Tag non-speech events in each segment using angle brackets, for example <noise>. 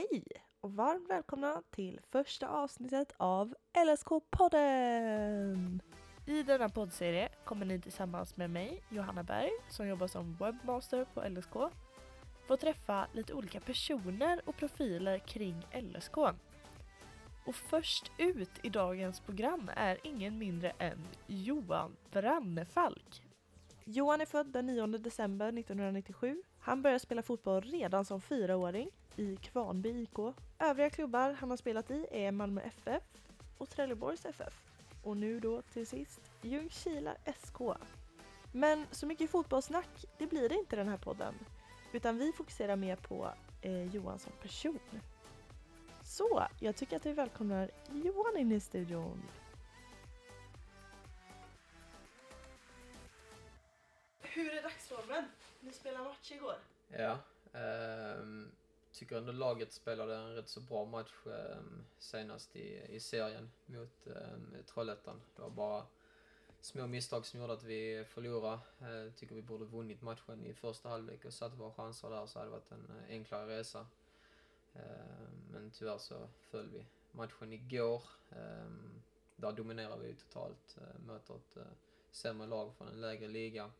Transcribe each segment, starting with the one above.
Hej och varmt välkomna till första avsnittet av LSK-podden! I denna poddserie kommer ni tillsammans med mig, Johanna Berg, som jobbar som webbmaster på LSK, få träffa lite olika personer och profiler kring LSK. Och först ut i dagens program är ingen mindre än Johan Brannefalk. Johan är född den 9 december 1997. Han började spela fotboll redan som fyraåring i Kvarnby IK. Övriga klubbar han har spelat i är Malmö FF och Trelleborgs FF. Och nu då till sist Ljungskile SK. Men så mycket fotbollssnack, det blir det inte i den här podden. Utan vi fokuserar mer på eh, Johan som person. Så, jag tycker att vi välkomnar Johan in i studion. Hur är dagsformen? Ni spelade match igår. Ja. Um tycker ändå laget spelade en rätt så bra match ehm, senast i, i serien mot um, Trollhättan. Det var bara små misstag som gjorde att vi förlorade. Uh, tycker vi borde vunnit matchen i första halvlek och satt våra chanser där så hade det varit en eh, enklare resa. Ehm, men tyvärr så föll vi. Matchen igår, um, där dominerade vi totalt. Uh, möter ett uh, sämre lag från en lägre liga.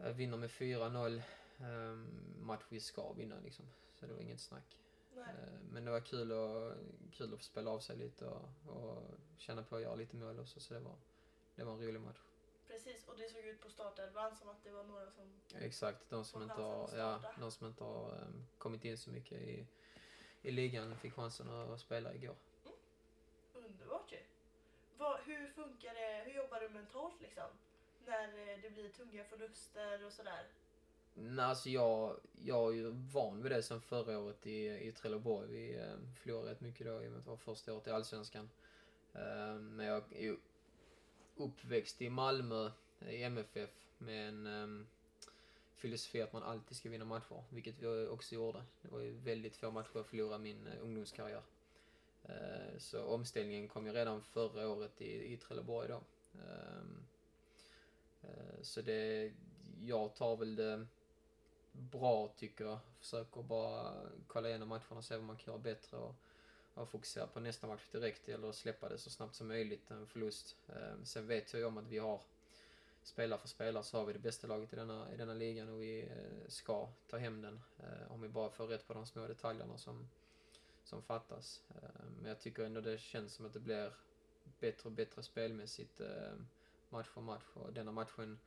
Uh, vinner med 4-0 um, match vi ska vinna liksom. Så det var inget snack. Nej. Uh, men det var kul, och, kul att få spela av sig lite och, och känna på att göra lite mål också. Så det var, det var en rolig match. Precis, och det såg ut på startelvan som att det var några som... Exakt, de som inte har, ja, de som inte har um, kommit in så mycket i, i ligan fick chansen att spela igår. Underbart ju. Vad, hur funkar det, hur jobbar du mentalt liksom? När eh, det blir tunga förluster och sådär. Nej, alltså jag, jag är ju van vid det sen förra året i, i Trelleborg. Vi eh, förlorade rätt mycket då i och med att det var första året i Allsvenskan. Eh, men jag är ju uppväxt i Malmö, eh, i MFF, med en eh, filosofi att man alltid ska vinna matcher, vilket vi också gjorde. Det var ju väldigt få matcher jag förlorade min eh, ungdomskarriär. Eh, så omställningen kom ju redan förra året i, i Trelleborg då. Eh, eh, så det, jag tar väl det bra tycker jag. Försöker bara kolla igenom matcherna och se vad man kan göra bättre och, och fokusera på nästa match direkt eller släppa det så snabbt som möjligt, en förlust. Ehm, sen vet jag ju om att vi har spelare för spelare så har vi det bästa laget i denna, i denna ligan och vi eh, ska ta hem den eh, om vi bara får rätt på de små detaljerna som, som fattas. Ehm, men jag tycker ändå det känns som att det blir bättre och bättre spelmässigt ehm, match för match och denna matchen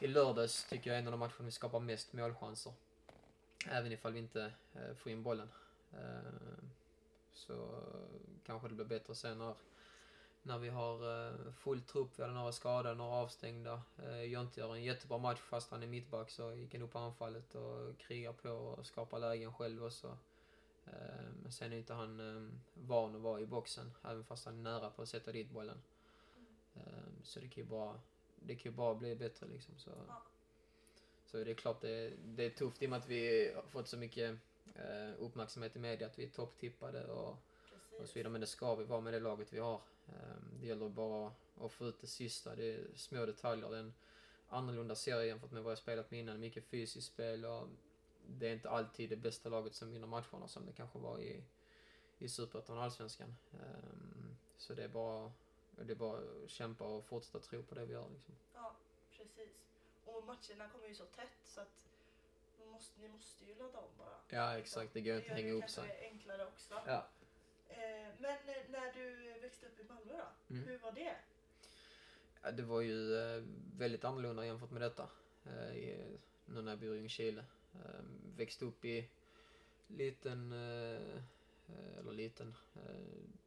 i lördags tycker jag är en av de matcherna vi skapar mest målchanser. Även ifall vi inte eh, får in bollen. Eh, så kanske det blir bättre sen när, när vi har eh, full trupp, vi hade några skadade, några avstängda. Eh, Jonte gör en jättebra match fast han är mittback så gick han upp på anfallet och krigar på och skapar lägen själv också. Eh, Men sen är inte han eh, van att vara i boxen, även fast han är nära på att sätta dit bollen. Eh, så det kan ju bara, det kan ju bara bli bättre liksom. Så, Ja. så det är klart det, det är tufft i och med att vi har fått så mycket eh, uppmärksamhet i media, att vi är topptippade och, och så vidare. Men det ska vi vara med det laget vi har. Eh, Det gäller bara att få ut det sista. Det är små detaljer. Det är en annorlunda serie jämfört med vad jag spelat med innan. Mycket fysiskt spel och det är inte alltid det bästa laget som vinner matcherna som det kanske var i, i Superettan och Allsvenskan. Ehm, Så det är bara, det är bara att kämpa och fortsätta tro på det vi gör liksom. Ja, precis. Och matcherna kommer ju så tätt så att måste, ni måste ju ladda om bara. Ja exakt, det går inte att gör hänga det upp kanske sig. enklare också. Ja. Eh, men när du växte upp i Malmö då? Mm. Hur var det? Ja, det var ju eh, väldigt annorlunda jämfört med detta. Eh, nu när jag bor i Ljungskile. Eh, växte upp i liten, eller liten,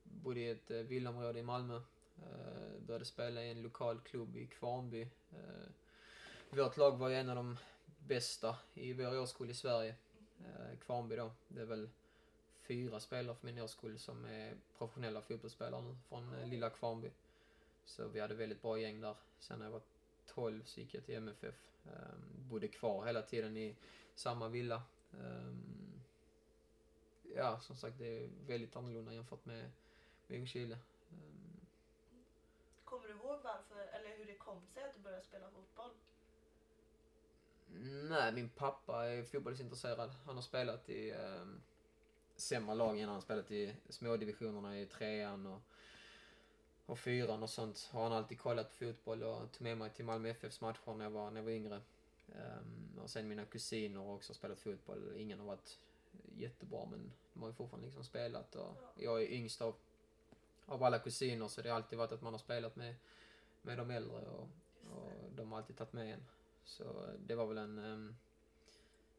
bodde i ett villaområde i Malmö. Eh, började spela i en lokal klubb i Kvarnby. Eh, vårt lag var ju en av de bästa i vår årskull i Sverige. Eh, Kvarnby då. Det är väl fyra spelare från min årskull som är professionella fotbollsspelare nu från eh, lilla Kvarnby. Så vi hade väldigt bra gäng där. Sen när jag var 12 så gick jag till MFF. Um, bodde kvar hela tiden i samma villa. Ehm, ja, som sagt det är väldigt annorlunda jämfört med, med Ljungskile. Ehm, Kommer du ihåg varför, eller hur det kom sig att du började spela fotboll? nej, min pappa är fotbollsintresserad. Han har spelat i, ehm, sämre lag innan. Han spelat i smådivisionerna i trean och, och fyran och sånt. Har han alltid kollat på fotboll och tog med mig till Malmö FFs matcher när jag var, när jag var yngre. Um, och sen mina kusiner har också spelat fotboll. Ingen har varit jättebra men de har ju fortfarande liksom spelat och jag är yngst av, av alla kusiner så det har alltid varit att man har spelat med, med de äldre och, och de har alltid tagit med en. Så det var väl en... Um,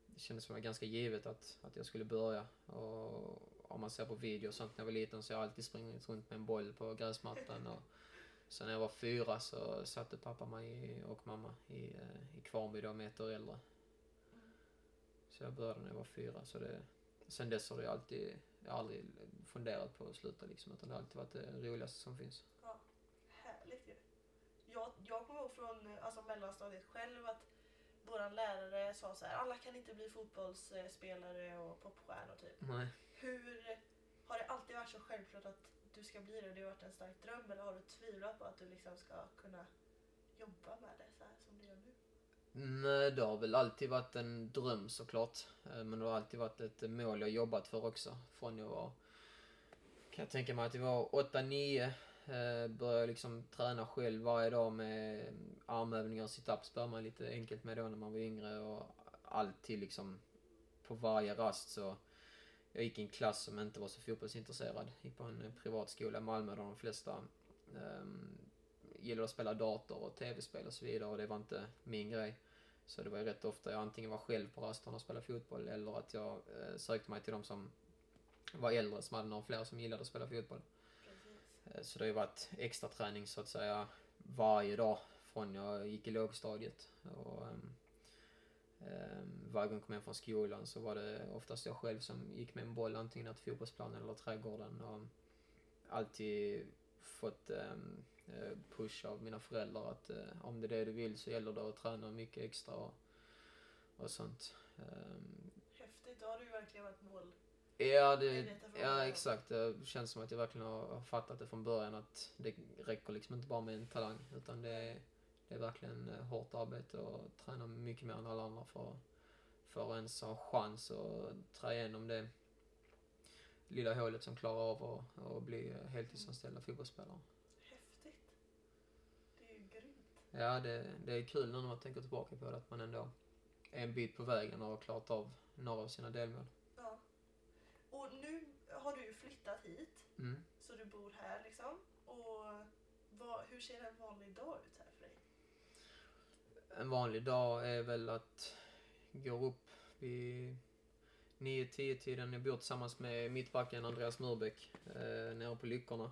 det kändes som ganska givet att, att jag skulle börja. Och om man ser på video och sånt när jag var liten så har jag alltid sprungit runt med en boll på gräsmattan. Och sen när jag var fyra så satte pappa mig och mamma i, eh, i Kvarnby då, med ett år äldre. Så jag började när jag var fyra. Så det, sen dess har jag alltid, jag har aldrig funderat på att sluta liksom. Utan det har alltid varit det roligaste som finns. Ja, härligt ju. Jag, jag kommer ihåg från alltså, mellanstadiet själv att våran lärare sa så här, alla kan inte bli fotbollsspelare och popstjärnor typ. Nej. Hur, har det alltid varit så självklart att du ska bli det och det har varit en stark dröm eller har du tvivlat på att du liksom ska kunna jobba med det så här som du gör nu? Nej, det har väl alltid varit en dröm såklart. Eh, men det har alltid varit ett mål jag jobbat för också. Från jag var, kan jag tänka mig att eh, jag var 8-9 började liksom träna själv varje dag med armövningar och situps började man lite enkelt med då när man var yngre och alltid liksom på varje rast så jag gick i en klass som inte var så fotbollsintresserad. Gick på en privatskola i Malmö där de flesta um, gillade att spela dator och tv-spel och så vidare och det var inte min grej. Så det var ju rätt ofta jag antingen var själv på rasterna och spelade fotboll eller att jag eh, sökte mig till de som var äldre som hade några fler som gillade att spela fotboll. Eh, så det har ju varit extra träning så att säga varje dag från jag gick i lågstadiet. Och, um, um, varje gång jag kom hem från skolan så var det oftast jag själv som gick med en boll antingen till fotbollsplanen eller trädgården. Och alltid fått um, push av mina föräldrar att uh, om det är det du vill så gäller det att träna mycket extra och, och sånt. Häftigt, då har du verkligen varit mål Ja, det, ja exakt. Det känns som att jag verkligen har fattat det från början att det räcker liksom inte bara med en talang utan det är, det är verkligen eh, hårt arbete och träna mycket mer än alla andra för, för att ens ha chans att trä igenom det lilla hålet som klarar av att, att bli heltidsanställda fotbollsspelare. Häftigt. Det är ju grymt. Ja, det, det är kul när man tänker tillbaka på det att man ändå är en bit på vägen och har klarat av några av sina delmål. Och nu har du ju flyttat hit. Mm. Så du bor här liksom. Och vad, hur ser en vanlig dag ut här för dig? En vanlig dag är väl att gå upp vid 9-10 tiden. Jag bor tillsammans med mittbacken Andreas Murbeck eh, nere på Lyckorna.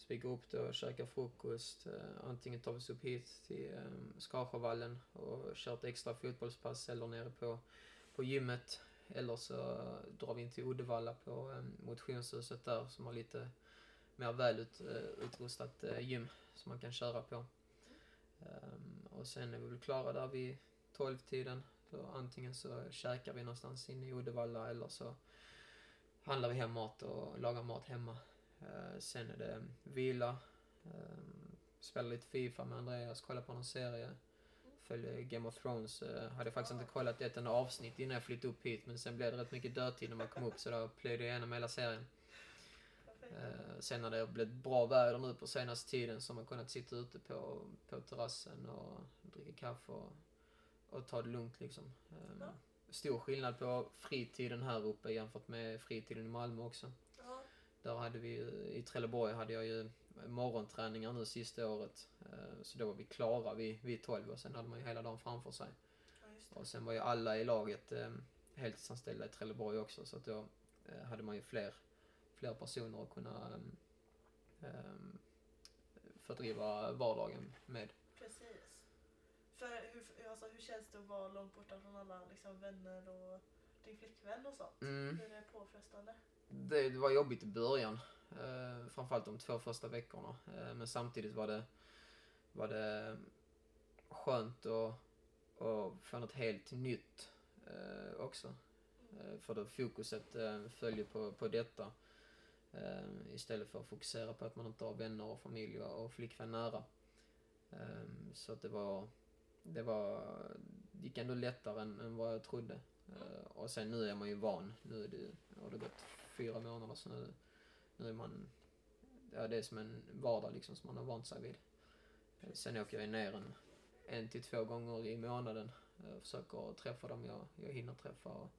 Så vi går upp då och käkar frukost. Eh, antingen tar vi oss upp hit till eh, Skarsjövallen och kör ett extra fotbollspass eller nere på, på gymmet eller så drar vi in till Uddevalla på eh, motionshuset där som har lite mer välutrustat gym som man kan köra på. Och sen är vi väl klara där vid 12-tiden. Så antingen så käkar vi någonstans inne i Uddevalla eller så handlar vi hem mat och lagar mat hemma. Uh, sen är det vila, um, ehm, spela lite Fifa med Andreas, kolla på någon serie Följa Game of Thrones. Uh, hade faktiskt inte kollat ett enda avsnitt innan jag flyttade upp hit men sen blev det rätt mycket dödtid när man kom upp så då plöjde jag igenom hela serien. Uh, sen när det har blivit bra väder nu på senaste tiden så har man kunnat sitta ute på, på terrassen och dricka kaffe och, och ta det lugnt liksom. Um, stor skillnad på fritiden här uppe jämfört med fritiden i Malmö också. Där hade vi i Trelleborg hade jag ju morgonträningar nu sista året. Eh, så då var vi klara vid, vid 12 och sen hade man ju hela dagen framför sig. Ja, och sen var ju alla i laget eh, heltidsanställda i Trelleborg också så att då eh, hade man ju fler, fler personer att kunna um, fördriva vardagen med. Precis. För hur, alltså, hur känns det att vara långt borta från alla liksom, vänner och din flickvän och sånt? Mm. Hur är det påfrestande? Det, det var jobbigt i början. Eh, framförallt de två första veckorna. Eh, men samtidigt var det, var det skönt att, att få något helt nytt eh, också. Eh, för då fokuset eh, följer på, på detta. Eh, istället för att fokusera på att man inte har vänner och familj och flickvän nära. Eh, så att det var, det var, det gick ändå lättare än, än vad jag trodde. Eh, och sen nu är man ju van. Nu är det, har det gått fyra månader så nu, nu är man, ja det är som en vardag liksom som man har vant sig vid. Eh, sen åker jag ner en, en till två gånger i månaden eh, och försöker träffa dem jag, jag hinner träffa och,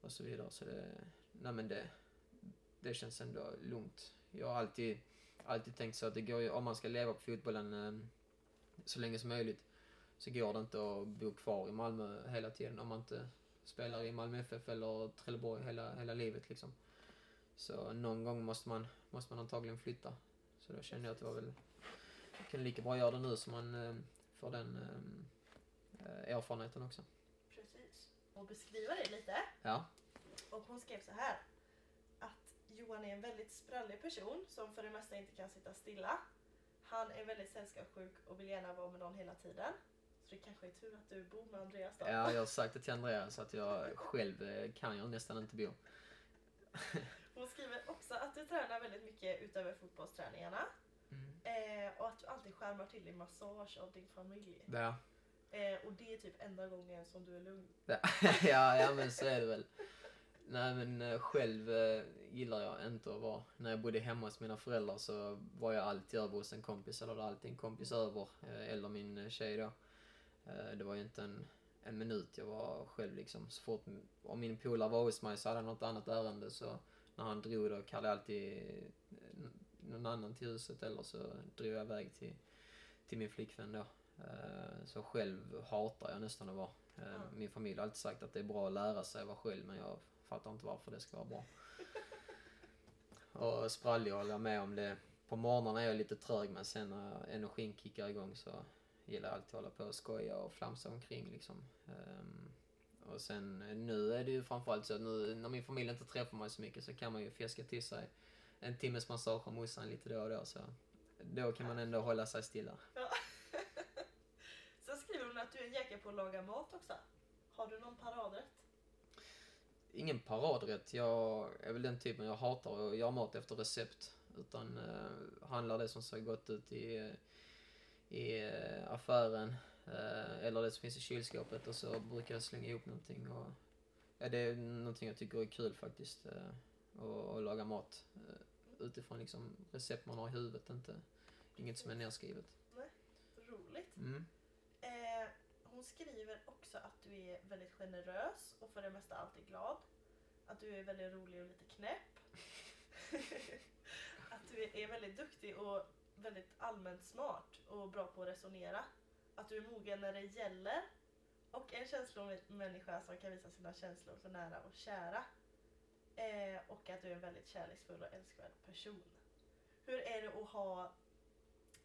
och så vidare. Så det, nej men det, det känns ändå lugnt. Jag har alltid, alltid tänkt så att det går ju, om man ska leva på fotbollen eh, så länge som möjligt så går det inte att bo kvar i Malmö hela tiden om man inte spelar i Malmö FF eller Trelleborg hela, hela livet liksom. Så någon gång måste man, måste man antagligen flytta. Så då kände jag att det var väl, jag kan lika bra göra det nu så man eh, får den eh, erfarenheten också. Precis. Och beskriva det lite. Ja. Och hon skrev så här. Att Johan är en väldigt sprallig person som för det mesta inte kan sitta stilla. Han är väldigt sällskapssjuk och vill gärna vara med någon hela tiden. Så det kanske är tur att du bor med Andreas då. Ja, jag har sagt det till Andreas att jag själv eh, kan jag nästan inte bo. Hon skriver också att du tränar väldigt mycket utöver fotbollsträningarna. Eh, och att du alltid skärmar till dig massage av din familj. Ja. Eh, och det är typ enda gången som du är lugn. Ja, <laughs> ja, ja men så är det väl. Nej men eh, själv eh, gillar jag inte att vara, när jag bodde hemma hos mina föräldrar så var jag alltid över hos en kompis eller alltid en kompis över, eh, eller min eh, tjej då. Det var ju inte en, en minut jag var själv liksom. Så fort, om min polare var hos mig så hade han något annat ärende så när han drog då kallade jag alltid eh, någon annan till huset eller så drog jag iväg till, till min flickvän då. Eh, Så själv hatar jag nästan att vara. Eh. Min familj har alltid sagt att det är bra att lära sig att vara själv men jag fattar inte varför det ska vara bra. <laughs> Och sprallig håller jag med om det. På morgnarna är jag lite trög men sen när energin kickar igång så gillar jag alltid att hålla på och skoja och flamsa omkring liksom. Och sen eh, nu är det ju framförallt så att nu när min familj inte träffar mig så mycket så kan man ju fjäska till sig en timmes massage av morsan lite då och då så då kan man ändå hålla sig stilla. <laughs> Sen skriver hon att du är en jäkel på att laga mat också. Har du någon paradrätt? Ingen paradrätt. Jag är väl den typen, jag hatar att göra mat efter recept. Utan eh, handlar det som ser gott ut i, i eh, affären eller det som finns i kylskåpet och så brukar jag slänga ihop någonting. Och, ja, det är någonting jag tycker är kul faktiskt. Eh, att, att laga mat eh, utifrån liksom recept man har i huvudet, inte inget som är nerskrivet. Roligt. Mm. Eh, hon skriver också att du är väldigt generös och för det mesta alltid glad. Att du är väldigt rolig och lite knäpp. <laughs> att du är väldigt duktig och väldigt allmänt smart och bra på att resonera. Att du är mogen när det gäller. Och en känslomänniska som kan visa sina känslor för nära och kära. Eh, och att du är en väldigt kärleksfull och älskvärd person. Hur är det att ha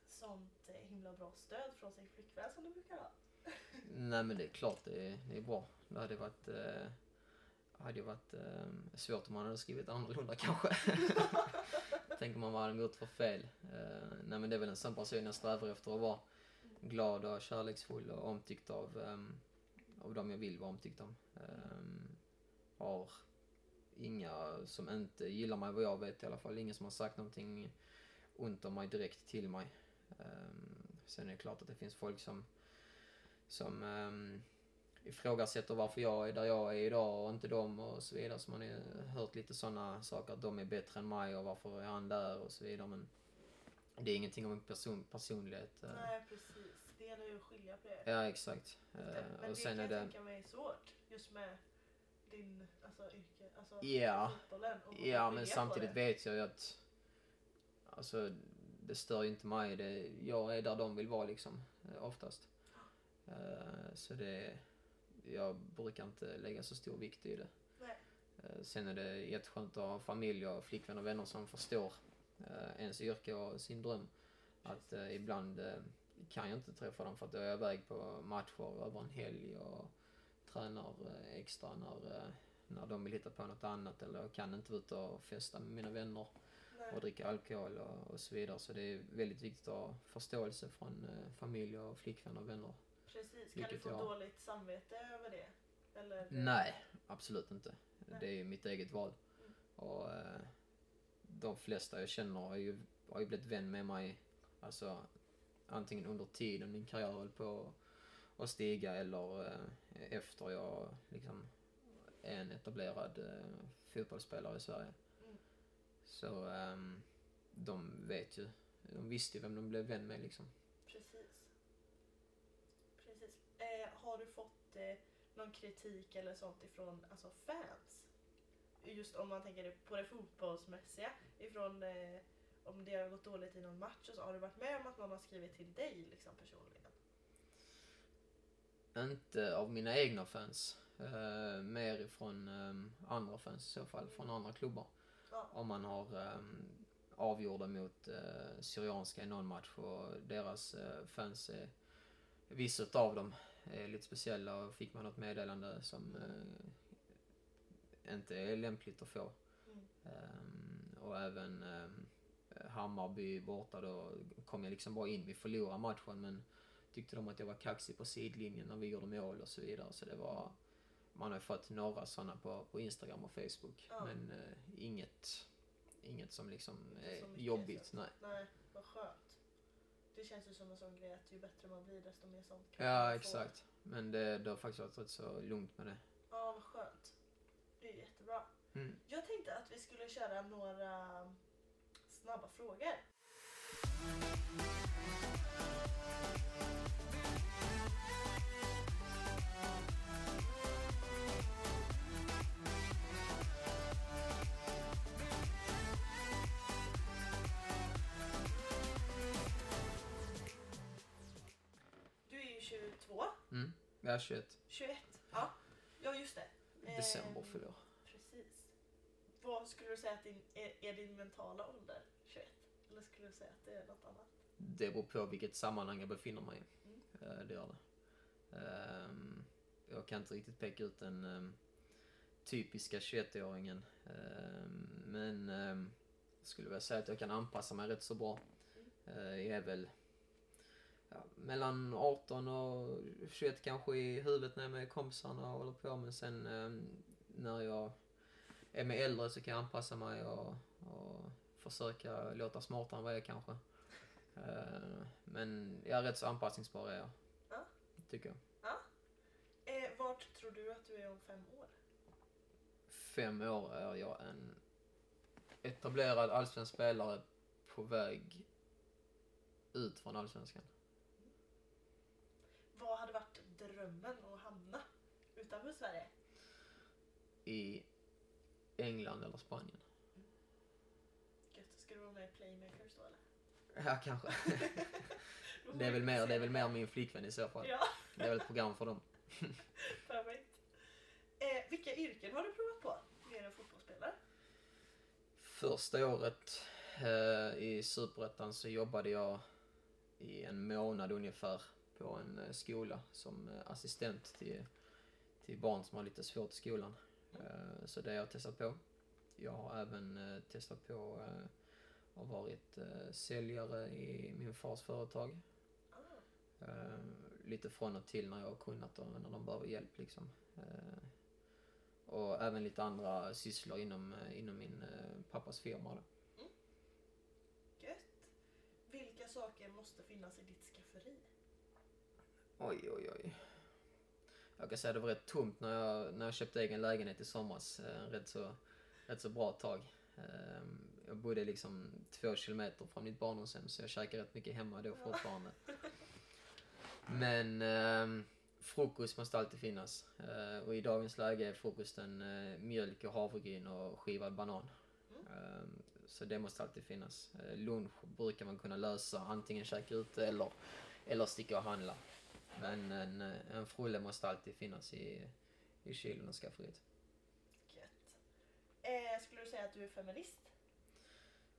sånt eh, himla bra stöd från sin flickvän som du brukar ha? <laughs> Nej men det är klart det är, det är bra. Det hade varit, eh, hade varit eh, svårt om man hade skrivit annorlunda kanske. <laughs> Tänker man vad hade gjort för fel. Eh, nej men det är väl en sån person jag strävar efter att vara. Glad och kärleksfull och omtyckt av, um, av dem jag vill vara omtyckt om. Ehm, um, har inga som inte gillar mig vad jag vet i alla fall. Ingen som har sagt någonting ont om mig direkt till mig. Um, sen är det klart att det finns folk som som um, ifrågasätter varför jag är där jag är idag och inte dem och så vidare. Så man har hört lite sådana saker att de är bättre än mig och varför är han där och så vidare. Men det är ingenting om en person, personlighet. eh. Nej precis, det gäller ju att skilja på det. Ja, exakt. Eh, Men och det sen kan är jag det... tänka mig är svårt. Just med din alltså, yrke, alltså Ja. fotbollen. Ja, men samtidigt det. vet jag ju att alltså, det stör ju inte mig. Det, jag är där de vill vara liksom, eh, oftast. Så det, jag brukar inte lägga så stor vikt i det. Nej. Sen är det jätteskönt att ha familj och flickvänner och vänner som förstår ens yrke och sin dröm. Att eh, ibland eh, kan jag inte träffa dem för att då är jag iväg på matcher över en helg och tränar eh, extra när, eh, när de vill hitta på något annat eller jag kan inte vara ute och festa med mina vänner och dricka alkohol och, och så vidare. Så det är väldigt viktigt att ha förståelse från eh, familj och flickvänner och vänner. Precis, kan du få jag- dåligt samvete över det? Eller? Nej, absolut inte. Nej. Det är mitt eget val. Mm. Och eh, de flesta jag känner har ju, har ju blivit vän med mig, alltså antingen under tiden min karriär höll på att stiga eller eh, efter jag liksom är en etablerad eh, fotbollsspelare i Sverige. Så eh, de vet ju, de visste ju vem de blev vän med liksom. Precis. Precis. Eh, har du fått eh, någon kritik eller sånt ifrån alltså, fans? Just om man tänker på det fotbollsmässiga. Ifrån eh, om det har gått dåligt i någon match och så. Har du varit med om att någon har skrivit till dig liksom personligen? Inte av mina egna fans. Eh, mer ifrån ehm, andra fans i så fall, från andra klubbar. Ja. Om man har um, avgjorda mot uh, Syrianska i någon match och deras uh, fans är, vissa av dem är lite speciella och fick man något meddelande som uh, inte är lämpligt att få. Mm. Um, och även um, Hammarby borta då kom jag liksom bara in. Vi förlorade matchen men tyckte de att jag var kaxig på sidlinjen när vi gjorde mål och så vidare. Så det var, man har fått några sådana på, på Instagram och Facebook. Ja. Men eh, inget, inget som liksom är mycket, jobbigt. så. Nej. Nej, vad skönt. Det känns ju som en sån grej att ju bättre man blir desto mer sånt kan man Ja få. exakt. Men det, det har faktiskt varit rätt så lugnt med det. Ja, vad skönt. Det är jättebra. Mm. Jag tänkte att vi skulle köra några snabba frågor. Du är ju 22, Mm. Jag är 21 21. Ja, ja just det. December Ehm, fyller jag. Precis. Vad skulle du säga att din, är, är din mentala ålder 21? Eller skulle du säga att det är något annat? Det beror på vilket sammanhang jag befinner mig i. Mm. Eh, Det gör det. Ehm, Jag kan inte riktigt peka ut den ehm, typiska 21-åringen. Ehm, Men jag skulle vilja säga att jag kan anpassa mig rätt så bra. Eh, Jag är väl ja, mellan 18 och 21 kanske i huvudet när jag är med kompisarna och håller på. Men sen ehm, när jag är med äldre så kan jag anpassa mig och, och försöka låta smartare än vad jag är kanske. Eh, Men jag är rätt så anpassningsbar är jag. Ja. Tycker jag. Eh, vart tror du att du är om fem år? Fem år är jag en etablerad allsvensk spelare på väg ut från allsvenskan. Vad hade varit drömmen att hamna utanför Sverige? I England eller Spanien. Gött, ska du vara med i Playmakers då eller? Ja, kanske. <laughs> Det är väl mer, det är väl mer min flickvän i så fall. Ja, Det är väl ett program för dem. <laughs> perfekt. Eh, vilka yrken har du provat på? Mer än fotbollsspelare? Första året eh, i Superettan så jobbade jag i en månad ungefär på en eh, skola som eh, assistent till, till barn som har lite svårt i skolan. Eh, så det har jag testat på. Jag har även testat på och varit säljare i min fars företag. Ah, lite från och till när jag har kunnat och när de behöver hjälp liksom. Och även lite andra sysslor inom, inom min pappas firma. Då. gött. Vilka saker måste finnas i ditt skafferi? Oj, oj, oj. Jag kan säga att det var rätt tomt när jag, när jag köpte egen lägenhet i somras. Eh, rätt, så, rätt så bra tag. Ehm, jag bodde liksom två kilometer från mitt barndomshem så jag käkade rätt mycket hemma då fortfarande. Men eh, frukost måste alltid finnas. Eh, och i dagens läge är frukosten eh, mjölk och havregryn och skivad banan. Eh, så det måste alltid finnas. Eh, lunch brukar man kunna lösa antingen käka ute eller, eller sticka och handla. Men en, eh, en frulle måste alltid finnas i, i kylen och skafferiet. Gött. Eh, skulle du säga att du är feminist?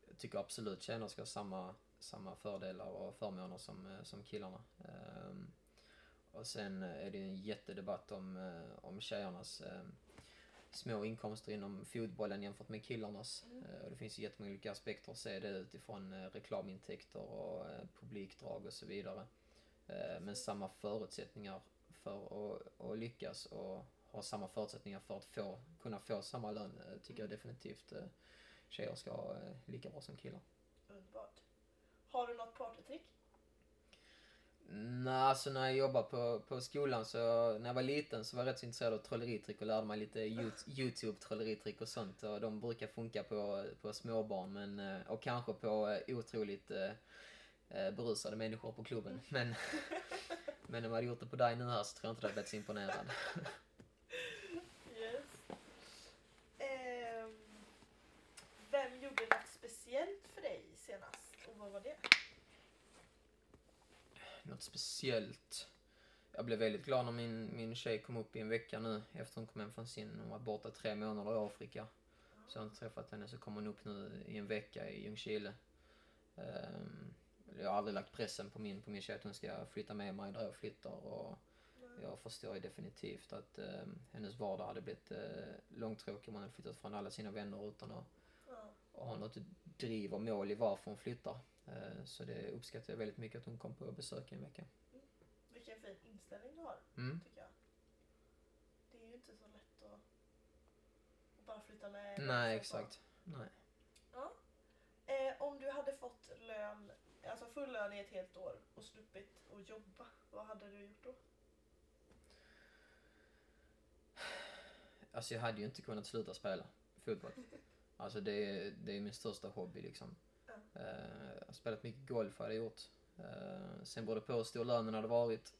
Jag tycker absolut tjejer ska ha samma, samma fördelar och förmåner som, eh, som killarna. Ehm, och sen eh, är det en jättedebatt om, eh, om tjejernas eh, små inkomster inom fotbollen jämfört med killarnas. Mm. Eh, och det finns jättemånga olika aspekter att se det utifrån eh, reklamintäkter och eh, publikdrag och så vidare. Eh, men samma förutsättningar för att, att lyckas och ha samma förutsättningar för att få, kunna få samma lön eh, tycker jag definitivt eh, tjejer ska ha lika bra som killar. Underbart. Har du något partytrick? Nej, alltså när jag jobbade på, på skolan så när jag var liten så var jag rätt så intresserad av trolleritrick och lärde mig lite Yout- <laughs> Youtube trolleritrick och sånt och de brukar funka på, på småbarn men, och kanske på otroligt berusade människor på klubben. Men, <laughs> men om jag hade gjort det på dig nu här så tror jag inte du hade blivit så imponerad. Yes. Ehm, vem gjorde något speciellt för dig senast och vad var det? Något speciellt. Jag blev väldigt glad när min, min tjej kom upp i en vecka nu efter hon kom hem från sin, hon var borta tre månader i Afrika. Så jag har inte träffat henne så kom hon upp nu i en vecka i Ljungskile. Ehm, jag har aldrig lagt pressen på min, på min tjej att hon ska flytta med mig där jag flyttar och jag förstår ju definitivt att ehm, hennes vardag hade blivit uh, långtråkig om hon hade flyttat från alla sina vänner utan att, Ja. ha något driv och mål i varför hon flyttar. Eh, så det uppskattar jag väldigt mycket att hon kom på besök i en vecka. Vilken fin inställning du har, Mm. tycker jag. Det är ju inte så lätt att, att bara flytta med. Nej, exakt. Nej. Ja. Eh, om du hade fått lön, alltså full lön i ett helt år och sluppit att jobba, vad hade du gjort då? Alltså jag hade ju inte kunnat sluta spela fotboll. <laughs> Alltså det, är- det är min största hobby liksom. Ja. Eh, jag har spelat mycket golf har jag gjort. Eh, sen beror det på hur stor lönen hade varit.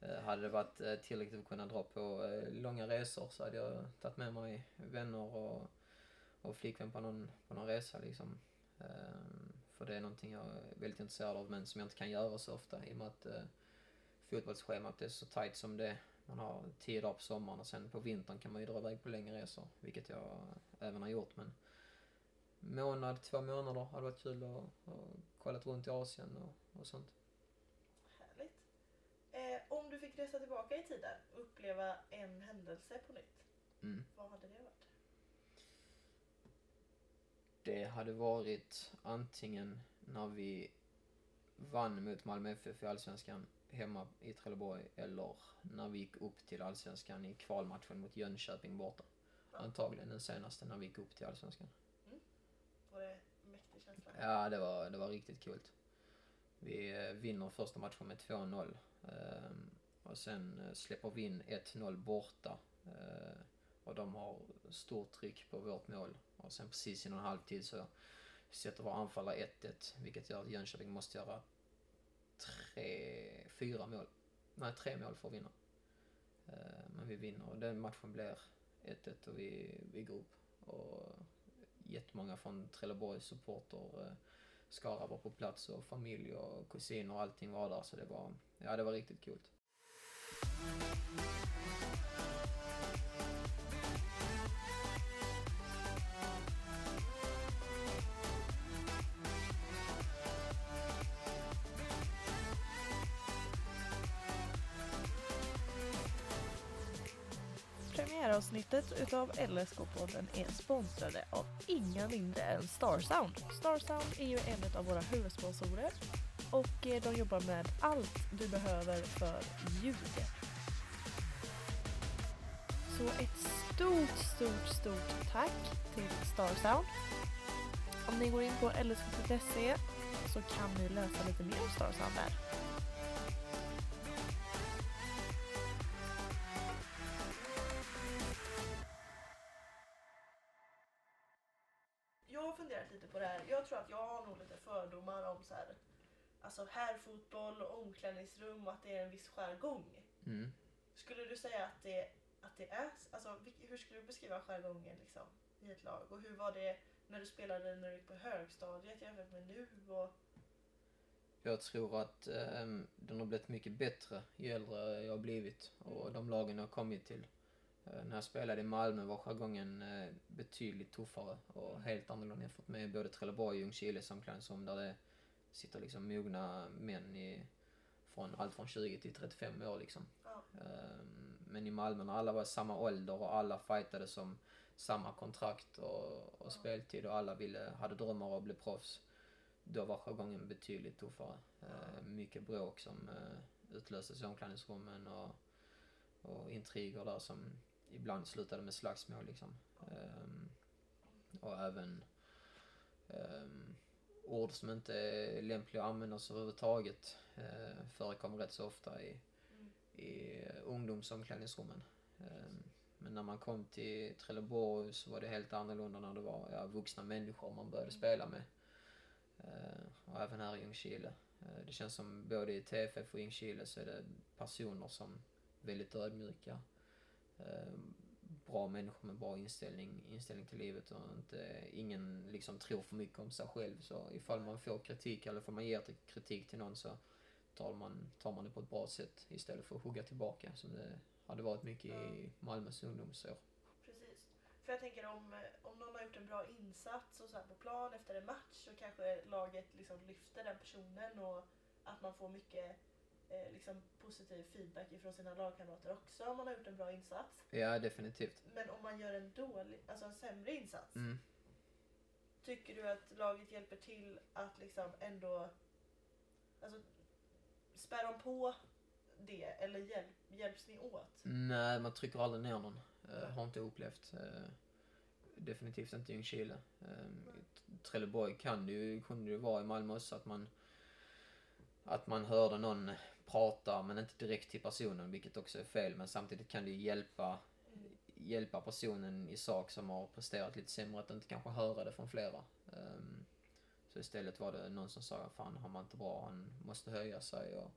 Eh, hade det varit tillräckligt för att kunna dra på långa resor så hade jag tagit med mig vänner och, och flickvän på någon, på någon resa liksom. För det är någonting jag är väldigt intresserad av men som jag inte kan göra så ofta i och med att eh, fotbollsschemat är så tight som det är. Man har tio dagar på sommaren och sen på vintern kan man ju dra iväg på längre resor, vilket jag även har gjort. Men månad, två månader hade varit kul att, att kollat runt i Asien och, och sånt. Härligt. Eh, om du fick resa tillbaka i tiden och uppleva en händelse på nytt, Mm. vad hade det varit? Det hade varit antingen när vi vann mot Malmö FF i Allsvenskan hemma i Trelleborg eller när vi gick upp till Allsvenskan i kvalmatchen mot Jönköping borta. Antagligen den senaste när vi gick upp till Allsvenskan. Var det en mäktig känsla? Ja, det var, det var riktigt kul. Vi eh, vinner första matchen med 2-0. ehm, och sen eh, släpper vi in 1-0 borta och de har stort tryck på vårt mål. Och sen precis innan halvtid så sätter vår anfallare 1-1. Vilket gör att Jönköping måste göra tre, fyra mål. Nej, tre mål för att vinna. Eh, men vi vinner och den matchen blir 1-1 och vi, vi går upp. Och jättemånga från Trelleborgs supporter-Skara eh, var på plats och familj och kusiner och allting var där så det var, ja det var riktigt kul. Här avsnittet utav LSK-podden är sponsrade av inga mindre än Starsound. Starsound är ju en av våra huvudsponsorer och eh, de jobbar med allt du behöver för ljud. Så ett stort, stort, stort tack till Starsound. Om ni går in på lsk.se så kan ni läsa lite mer om Starsound där. Och omklädningsrum och att det är en viss jargong. Mm. Skulle du säga att det, att det är, alltså hur skulle du beskriva jargongen liksom i ett lag? Och hur var det när du spelade när du gick på högstadiet jämfört med nu? Och, Jag tror att ehm, den har blivit mycket bättre ju äldre jag har blivit och de lagen jag har kommit till. Eh, när jag spelade i Malmö var jargongen eh, betydligt tuffare och helt annorlunda jämfört med både Trelleborg och Ljungskiles omklädningsrum där det sitter liksom mogna män i, från allt från 20 till 35 år liksom. ja, Ehm, Men i Malmö när alla var i samma ålder och alla fightade som samma kontrakt och, och speltid och alla ville, hade drömmar om att bli proffs. Då var jargongen betydligt tuffare. Ehm, Mycket bråk som eh, utlöstes i omklädningsrummen och, och intriger där som ibland slutade med slagsmål liksom. Ehm, Och även ord som inte är lämpliga att användas överhuvudtaget förekommer rätt så ofta i, Mm. i ungdomsomklädningsrummen. Eh, men när man kom till Trelleborg så var det helt annorlunda när det var ja, vuxna människor man började spela med. Eh, och även här i Ljungskile. Eh, det känns som både i TFF och Ljungskile så är det personer som är väldigt ödmjuka. Bra människor med bra inställning, inställning till livet och inte, ingen liksom tror för mycket om sig själv. Så ifall man får kritik eller ifall man ger kritik till någon så tar man, tar man det på ett bra sätt istället för att hugga tillbaka som det hade varit mycket i Malmös ungdomsår. Precis. För jag tänker om, eh, om någon har gjort en bra insats och så på plan efter en match så kanske laget liksom lyfter den personen och att man får mycket eh, liksom positiv feedback ifrån sina lagkamrater också om man har gjort en bra insats. Ja, definitivt. Men om man gör en dålig, alltså en sämre insats. Mm. Tycker du att laget hjälper till att liksom ändå alltså, spär de på det eller hjälp, hjälps ni åt? Nej, man trycker aldrig ner någon. Eh, har inte upplevt. Eh, definitivt inte i Ljungskile. Eh, i Trelleborg kan det ju, kunde det vara i Malmö också att man att man hörde någon prata men inte direkt till personen vilket också är fel men samtidigt kan det ju hjälpa hjälpa personen i sak som har presterat lite sämre att inte kanske höra det från flera. Ehm, så istället var det någon som sa fan han var inte bra, han måste höja sig och,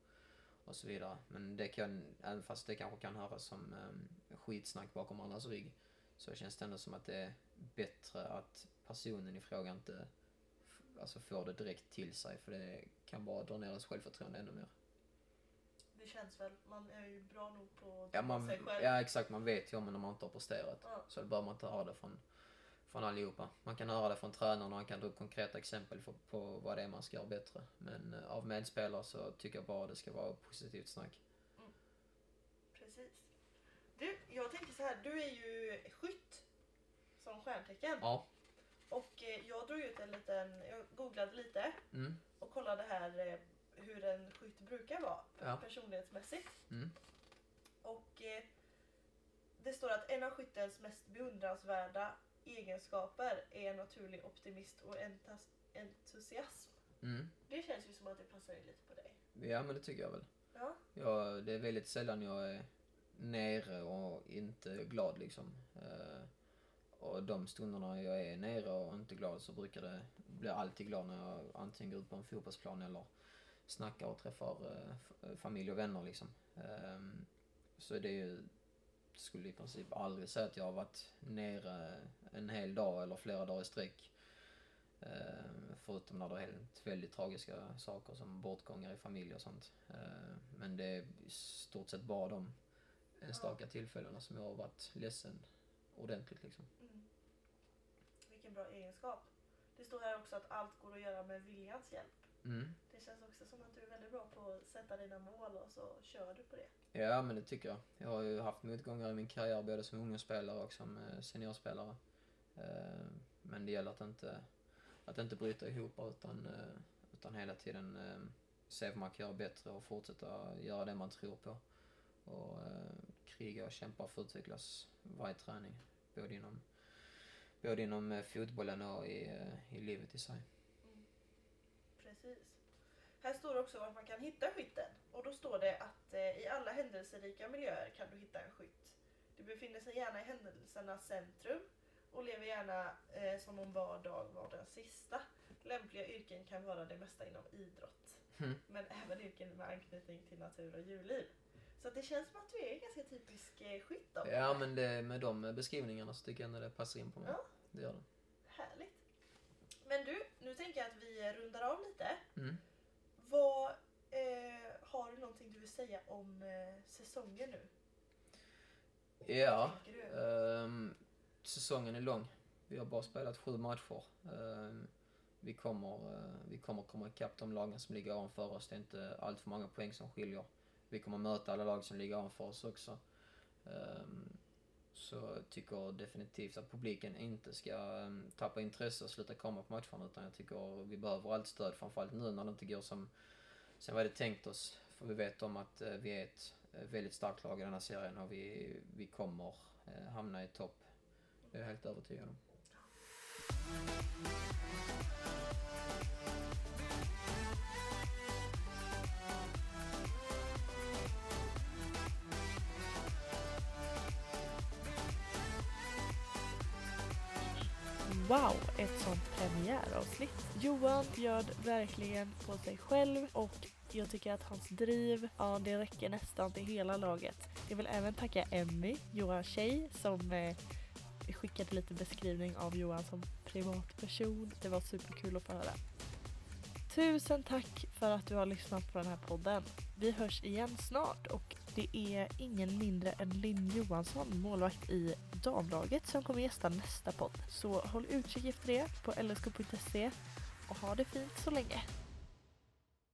och så vidare. Men det kan, även fast det kanske kan höras som um, skitsnack bakom andras rygg så känns det ändå som att det är bättre att personen i fråga inte alltså får det direkt till sig för det kan bara dra ner ens självförtroende ännu mer. Det känns väl, man är ju bra nog på att Ja, man, sig själv. ja exakt, man vet ju om när man inte har presterat. Ja. Så det bör man inte höra det från, från allihopa. Man kan höra det från tränaren och man kan dra upp konkreta exempel för, på vad det är man ska göra bättre. Men eh, av medspelare så tycker jag bara det ska vara positivt snack. Precis. Du, jag tänker så här, du är ju skytt som stjärntecken. Ja. Och eh, jag drog ut en liten, jag googlade lite Mm. och kollade här eh, hur en skytt brukar vara Ja. personlighetsmässigt. Mm. Och det står att en av skyttens mest beundransvärda egenskaper är en naturlig optimist och entusiasm. Mm. Det känns ju som att det passar in lite på dig. Ja men det tycker jag väl. Ja. Jag, det är väldigt sällan jag är nere och inte glad liksom. Eh, och de stunderna jag är nere och inte glad så brukar det bli alltid glad när jag antingen går ut på en fotbollsplan eller snackar och träffar eh, familj och vänner liksom. Ehm, så det är ju, skulle i princip aldrig säga att jag har varit nere en hel dag eller flera dagar i sträck. Ehm, förutom när det har hänt väldigt tragiska saker som bortgångar i familj och sånt. Ehm, men det är i stort sett bara de enstaka tillfällena som jag har varit ledsen ordentligt liksom. Mm. Vilken bra egenskap. Det står här också att allt går att göra med viljans hjälp. Mm. Det känns också som att du är väldigt bra på att sätta dina mål och så kör du på det. Ja, men det tycker jag. Jag har ju haft motgångar i min karriär både som ungdomsspelare och som eh, seniorspelare. Eh, Men det gäller att inte, att inte bryta ihop utan, eh, utan hela tiden se vad man kan göra bättre och fortsätta göra det man tror på. Och kriga och kämpa för att utvecklas varje träning. Både inom, både inom fotbollen och i, i livet i sig. Precis. Här står det också var man kan hitta skytten. Och då står det att eh, i alla händelserika miljöer kan du hitta en skytt. Du befinner sig gärna i händelsernas centrum och lever gärna eh, som om var dag var den sista. Lämpliga yrken kan vara det mesta inom idrott. Mm. Men även yrken med anknytning till natur och djurliv. Så det känns som att du är en ganska typisk eh, skytt då. Ja, men det, med de beskrivningarna så tycker jag ändå det passar in på mig. Ja. Det gör det. Härligt. Men du, nu tänker jag att vi rundar av lite. Mm. Vad eh, Har du någonting du vill säga om eh, säsongen nu? Ja, ehm, säsongen är lång. Vi har bara spelat sju matcher. Ehm, vi, kommer, eh, vi kommer komma ikapp de lagen som ligger ovanför oss. Det är inte allt för många poäng som skiljer. Vi kommer möta alla lag som ligger ovanför oss också. Ehm, så jag tycker definitivt att publiken inte ska ehm, tappa intresse och sluta komma på matcherna utan jag tycker vi behöver allt stöd framförallt nu när det inte går som, sen vi hade tänkt oss. För vi vet om att eh, vi är ett eh, väldigt starkt lag i den här serien och vi, vi kommer eh, hamna i topp. Det är jag helt övertygad om. Wow, ett sånt premiäravsnitt. Johan bjöd verkligen på sig själv och jag tycker att hans driv, ja det räcker nästan till hela laget. Jag vill även tacka Emmy, Johans tjej, som eh, skickade lite beskrivning av Johan som privatperson. Det var superkul att få höra. Tusen tack för att du har lyssnat på den här podden. Vi hörs igen snart och det är ingen mindre än Linn Johansson, målvakt i damlaget, som kommer gästa nästa podd. Så håll utkik efter det på lsk.se och ha det fint så länge.